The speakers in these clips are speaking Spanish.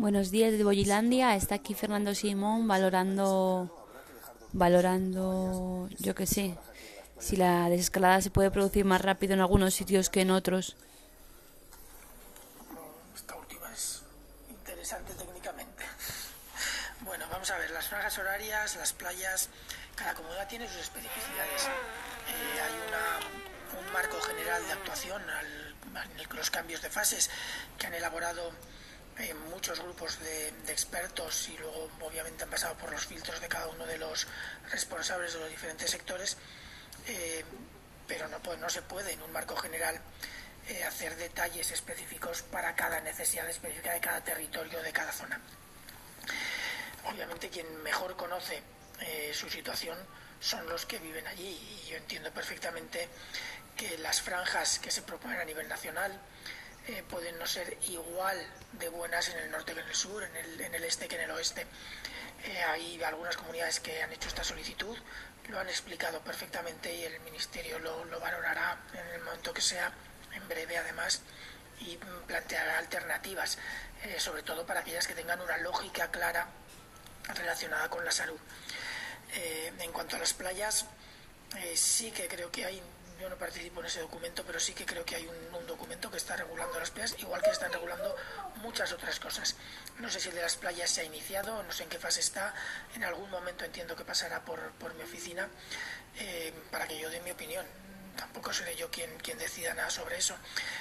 Buenos días de Bollilandia. Está aquí Fernando Simón valorando, valorando, yo qué sé, si la desescalada se puede producir más rápido en algunos sitios que en otros. Esta última es interesante técnicamente. Bueno, vamos a ver, las franjas horarias, las playas, cada comunidad tiene sus especificidades. Eh, hay un marco general de actuación al, en los cambios de fases que han elaborado muchos grupos de, de, expertos y luego obviamente han pasado por los filtros de cada uno de los responsables de los diferentes sectores, eh, pero no, pues, no se puede en un marco general eh, hacer detalles específicos para cada necesidad específica de cada territorio, de cada zona. Obviamente quien mejor conoce eh, su situación son los que viven allí y yo entiendo perfectamente que las franjas que se proponen a nivel nacional, eh, pueden no ser igual de buenas en el norte que en el sur, en el, en el este que en el oeste. Eh, hay algunas comunidades que han hecho esta solicitud, lo han explicado perfectamente y el Ministerio lo, lo valorará en el momento que sea, en breve además, y planteará alternativas, eh, sobre todo para aquellas que tengan una lógica clara relacionada con la salud. Eh, en cuanto a las playas, eh, sí que creo que hay yo no participo en ese documento, pero sí que creo que hay un, documento que está regulando las playas, igual que están regulando muchas otras cosas. No sé si el de las playas se ha iniciado, no sé en qué fase está. En algún momento entiendo que pasará por, por mi oficina eh, para que yo dé mi opinión. Tampoco seré yo quien, quien decida nada sobre eso,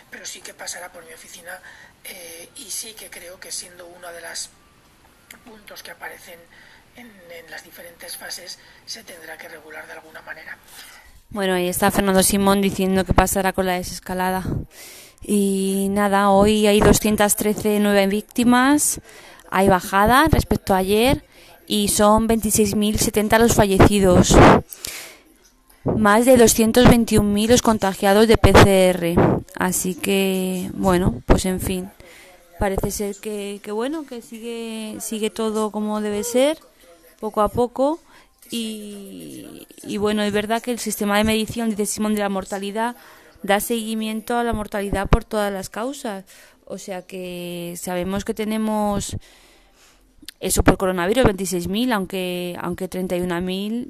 pero sí que pasará por mi oficina eh, y sí que creo que siendo uno de los puntos que aparecen en, en las diferentes fases se tendrá que regular de alguna manera. Bueno, ahí está Fernando Simón diciendo que pasará con la desescalada. Y nada, hoy hay 213 nueve víctimas, hay bajada respecto a ayer y son 26.070 los fallecidos. Más de 221.000 los contagiados de PCR. Así que, bueno, pues en fin. Parece ser que, que bueno, que sigue, sigue todo como debe ser, poco a poco y, y, bueno, es verdad que el sistema de medición, dice Simón, de la mortalidad da seguimiento a la mortalidad por todas las causas. O sea que sabemos que tenemos eso por coronavirus, 26.000, aunque, aunque 31.000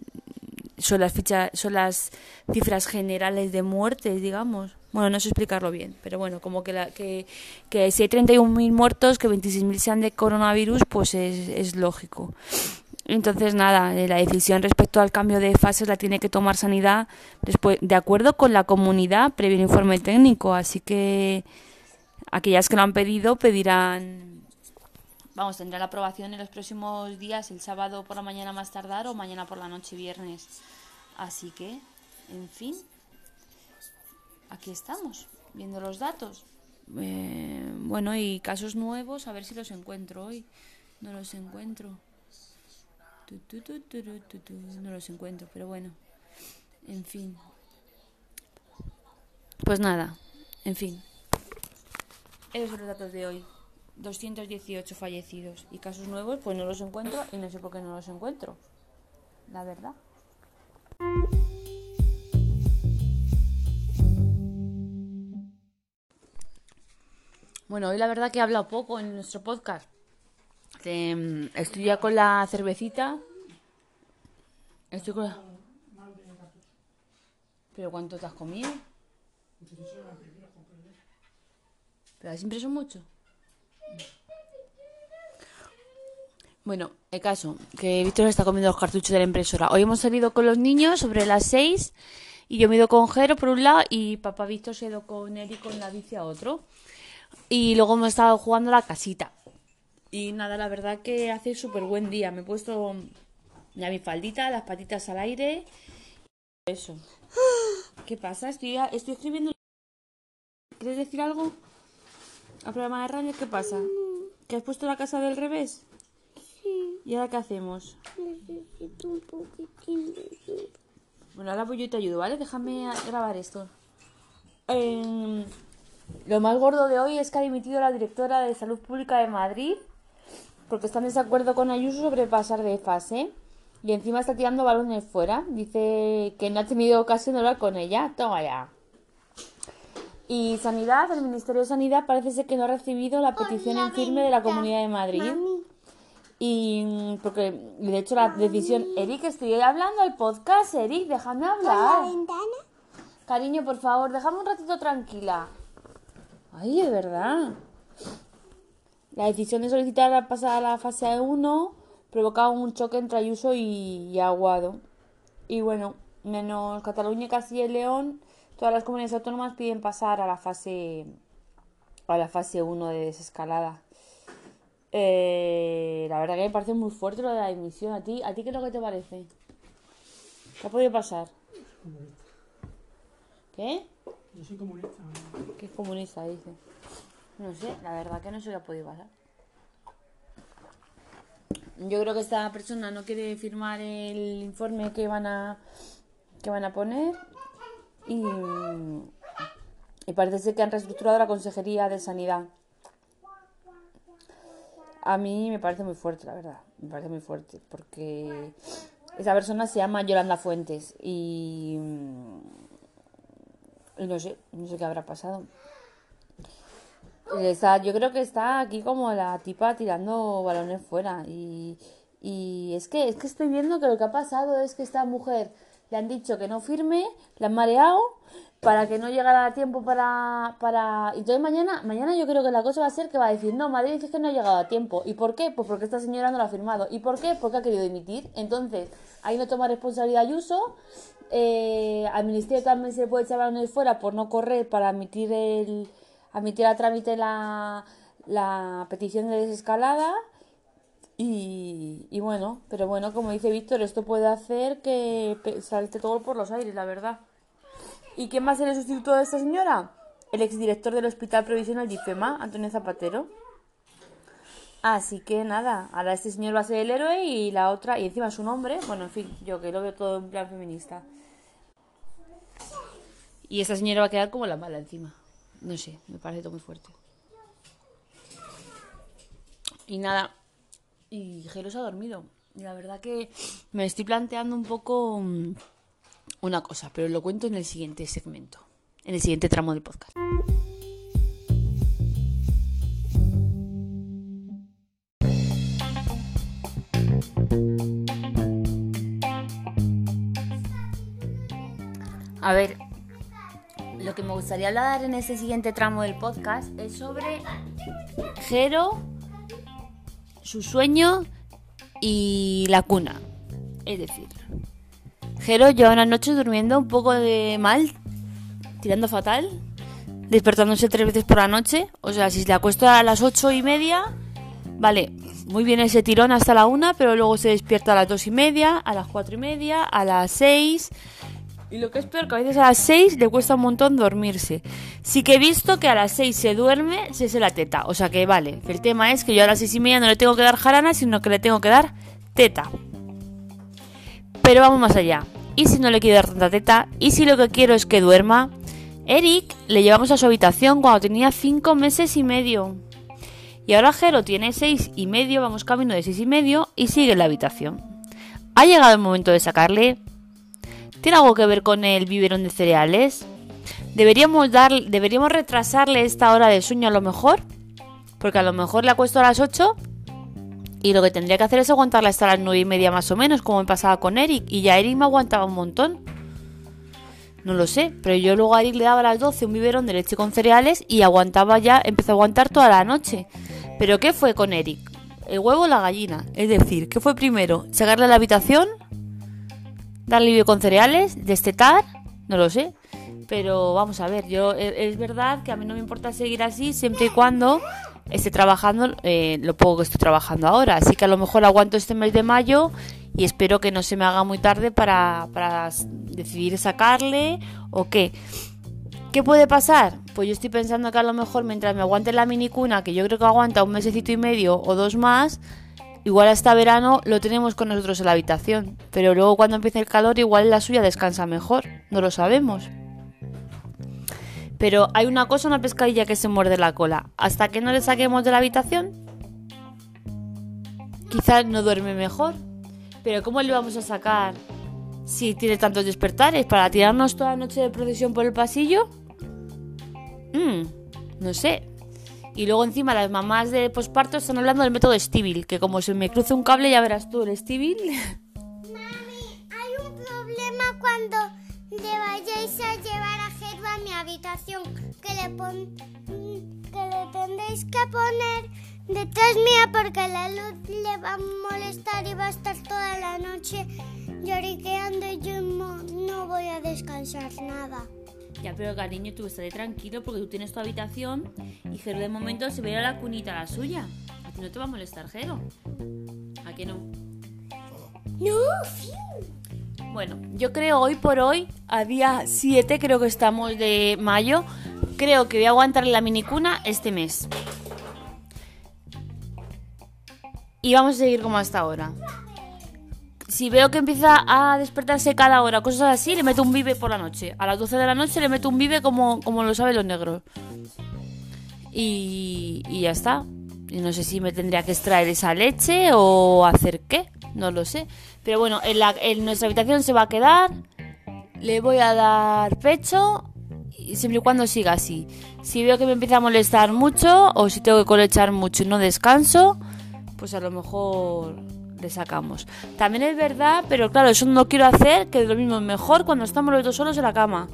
son las, fichas, son las cifras generales de muertes, digamos. Bueno, no sé explicarlo bien, pero bueno, como que, la, que, que si hay 31.000 muertos, que 26.000 sean de coronavirus, pues es, es lógico. Entonces, nada, la decisión respecto al cambio de fases la tiene que tomar Sanidad después, de acuerdo con la comunidad previo informe técnico. Así que aquellas que lo han pedido pedirán, vamos, tendrá la aprobación en los próximos días, el sábado por la mañana más tardar o mañana por la noche viernes. Así que, en fin, aquí estamos, viendo los datos. Eh, bueno, y casos nuevos, a ver si los encuentro hoy. No los encuentro. No los encuentro, pero bueno. En fin. Pues nada, en fin. Esos son los datos de hoy. 218 fallecidos y casos nuevos, pues no los encuentro y no sé por qué no los encuentro. La verdad. Bueno, hoy la verdad que he hablado poco en nuestro podcast. Eh, estoy ya con la cervecita. Estoy con la... ¿Pero cuánto te has comido? ¿Pero has impreso mucho? Bueno, el caso, que Víctor está comiendo los cartuchos de la impresora. Hoy hemos salido con los niños sobre las 6 y yo me he ido con Jero por un lado y papá Víctor se ha ido con él y con la bici a otro. Y luego hemos estado jugando a la casita. Y nada, la verdad que hace súper buen día. Me he puesto ya mi faldita, las patitas al aire. Eso. ¿Qué pasa? Estoy, estoy escribiendo. ¿Quieres decir algo? ¿Al programa de radio qué pasa? ¿Que has puesto la casa del revés? Sí. ¿Y ahora qué hacemos? Necesito un poquitín de ayuda. Bueno, ahora pues yo te ayudo, ¿vale? Déjame grabar esto. Eh, lo más gordo de hoy es que ha dimitido la directora de Salud Pública de Madrid porque está en desacuerdo con Ayuso sobre pasar de fase. Y encima está tirando balones fuera. Dice que no ha tenido ocasión de hablar con ella. Toma ya. Y Sanidad, el Ministerio de Sanidad parece ser que no ha recibido la petición en firme de la Comunidad de Madrid. Mami, Y porque, de hecho, la decisión... Eric, estoy hablando al podcast, Eric, déjame ¿por la hablar. ventana? Cariño, por favor, déjame un ratito tranquila. Ay, de verdad. La decisión de solicitar la pasar a la fase 1 provocaba un choque entre Ayuso y, y Aguado. Y bueno, menos Cataluña, Castilla y León, todas las comunidades autónomas piden pasar a la fase a la fase 1 de desescalada. Eh, la verdad que me parece muy fuerte lo de la dimisión. ¿A ti, ¿A ti qué es lo que te parece? ¿Qué ha podido pasar? ¿Qué? Yo soy comunista. Que es comunista, dice. No sé, la verdad que no sé qué ha podido pasar. Yo creo que esta persona no quiere firmar el informe que van a que van a poner y, parece ser que han reestructurado la Consejería de Sanidad. A mí me parece muy fuerte, la verdad. Me parece muy fuerte porque esa persona se llama Yolanda Fuentes y no sé, no sé qué habrá pasado. Está, yo creo que está aquí como la tipa tirando balones fuera. Y, y es que es que estoy viendo que lo que ha pasado es que esta mujer le han dicho que no firme, la han mareado para que no llegara a tiempo para, para... Y entonces mañana, mañana yo creo que la cosa va a ser que va a decir, no, Madrid dice que no ha llegado a tiempo. ¿Y por qué? Pues porque esta señora no lo ha firmado. ¿Y por qué? Porque ha querido dimitir. Entonces, ahí no toma responsabilidad Ayuso. Eh, al ministerio también se le puede echar balones fuera por no correr para admitir el admitir a trámite la, la petición de desescalada y, y bueno, pero bueno, como dice Víctor, esto puede hacer que salte todo por los aires, la verdad. ¿Y quién va a ser el sustituto de esta señora? El exdirector del Hospital Provisional de IFEMA, Antonio Zapatero. Así que nada, ahora este señor va a ser el héroe y la otra, y encima su nombre, bueno, en fin, yo que lo veo todo en plan feminista. Y esta señora va a quedar como la mala encima. No sé, me parece todo muy fuerte. Y nada, y Gelo se ha dormido. Y la verdad que me estoy planteando un poco mm, una cosa, pero lo cuento en el siguiente segmento, en el siguiente tramo del podcast. A ver, que me gustaría hablar en este siguiente tramo del podcast es sobre Jero, su sueño y la cuna. Es decir, Jero lleva una noche durmiendo un poco de mal, tirando fatal, despertándose tres veces por la noche. O sea, si se le acuesto a las ocho y media, vale, muy bien ese tirón hasta la una, pero luego se despierta a las dos y media, a las cuatro y media, a las seis. Y lo que es peor, que a veces a las 6 le cuesta un montón dormirse. Sí que he visto que a las 6 se duerme, se se la teta. O sea que vale, que el tema es que yo a las 6 y media no le tengo que dar jarana, sino que le tengo que dar teta. Pero vamos más allá. ¿Y si no le quiero dar tanta teta? ¿Y si lo que quiero es que duerma? Eric le llevamos a su habitación cuando tenía 5 meses y medio. Y ahora Jero tiene 6 y medio, vamos camino de 6 y medio y sigue en la habitación. ¿Ha llegado el momento de sacarle? ¿Tiene algo que ver con el biberón de cereales? ¿Deberíamos, dar, ¿Deberíamos retrasarle esta hora de sueño a lo mejor? Porque a lo mejor le acuesto a las 8 y lo que tendría que hacer es aguantarla hasta las 9 y media más o menos, como me pasaba con Eric. Y ya Eric me aguantaba un montón. No lo sé, pero yo luego a Eric le daba a las 12 un biberón de leche con cereales y aguantaba ya, empezó a aguantar toda la noche. ¿Pero qué fue con Eric? ¿El huevo o la gallina? Es decir, ¿qué fue primero? ¿Sacarle a la habitación? Darle alivio con cereales, destetar, no lo sé. Pero vamos a ver, yo e- es verdad que a mí no me importa seguir así siempre y cuando esté trabajando eh, lo poco que estoy trabajando ahora. Así que a lo mejor aguanto este mes de mayo y espero que no se me haga muy tarde para, para decidir sacarle o qué. ¿Qué puede pasar? Pues yo estoy pensando que a lo mejor mientras me aguante la minicuna, que yo creo que aguanta un mesecito y medio o dos más, igual hasta verano lo tenemos con nosotros en la habitación. Pero luego cuando empiece el calor, igual la suya descansa mejor. No lo sabemos. Pero hay una cosa, una pescadilla que se muerde la cola. Hasta que no le saquemos de la habitación, quizás no duerme mejor. Pero ¿cómo le vamos a sacar si tiene tantos despertares? ¿Para tirarnos toda la noche de procesión por el pasillo? Mm, no sé. Y luego encima las mamás de posparto están hablando del método Stivil, que como se me cruce un cable ya verás tú el Stivil. Mami, hay un problema cuando le vayáis a llevar a Gerbo a mi habitación, que le, pon- que le tendréis que poner detrás mía porque la luz le va a molestar y va a estar toda la noche lloriqueando y yo no voy a descansar nada. Ya, pero cariño, tú estaré tranquilo porque tú tienes tu habitación y Jero de momento se va a la cunita la suya. A ti no te va a molestar, Jero. ¿A qué no? No, sí. Bueno, yo creo hoy por hoy, a día 7 creo que estamos de mayo, creo que voy a aguantar la minicuna este mes. Y vamos a seguir como hasta ahora. Si veo que empieza a despertarse cada hora, cosas así, le meto un vive por la noche. A las 12 de la noche le meto un vive como, como lo saben los negros. Y, y ya está. Y no sé si me tendría que extraer esa leche o hacer qué, no lo sé. Pero bueno, en, la, en nuestra habitación se va a quedar. Le voy a dar pecho y siempre y cuando siga así. Si veo que me empieza a molestar mucho o si tengo que colechar mucho y no descanso, pues a lo mejor le sacamos. También es verdad, pero claro, eso no quiero hacer que dormimos mejor cuando estamos los dos solos en la cama.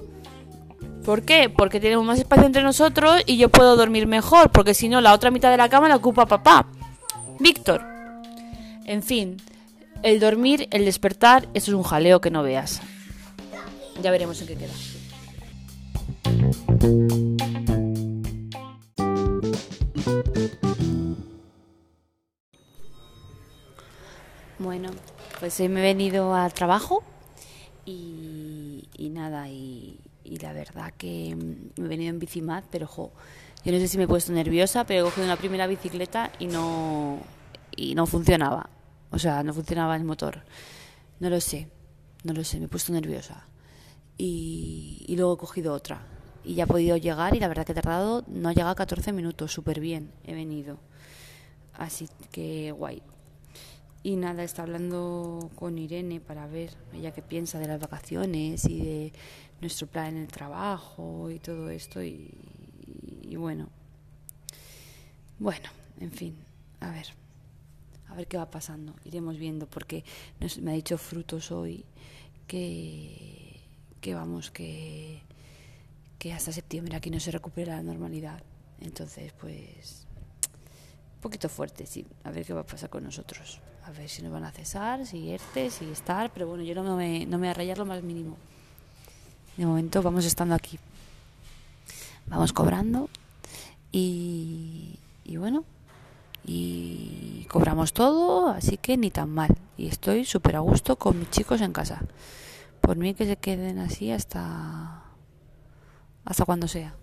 ¿Por qué? Porque tenemos más espacio entre nosotros y yo puedo dormir mejor, porque si no, la otra mitad de la cama la ocupa papá. Víctor. En fin, el dormir, el despertar, eso es un jaleo que no veas. Ya veremos en qué queda. Pues me he venido al trabajo y, nada, y, y la verdad que mm, me he venido en bicimad, pero jo, yo no sé si me he puesto nerviosa, pero he cogido una primera bicicleta y no, y no funcionaba. O sea, no funcionaba el motor. No lo sé, no lo sé, me he puesto nerviosa. Y, y luego he cogido otra. Y ya he podido llegar y la verdad que he tardado, no ha llegado a 14 minutos, súper bien, he venido. Así que guay. Y nada, está hablando con Irene para ver ella qué piensa de las vacaciones y de nuestro plan en el trabajo y todo esto. Y, bueno, bueno, en fin, a ver, a ver qué va pasando. Iremos viendo porque me ha dicho Frutos hoy que, que vamos, que, que hasta septiembre aquí no se recupera la normalidad. Entonces, pues, poquito fuerte, sí. A ver qué va a pasar con nosotros. A ver si nos van a cesar, si ERTE, si estar. Pero bueno, yo no me, no me voy a rayar lo más mínimo. De momento vamos estando aquí. Vamos cobrando. Y, y bueno, y cobramos todo, así que ni tan mal. Y estoy súper a gusto con mis chicos en casa. Por mí que se queden así hasta hasta cuando sea.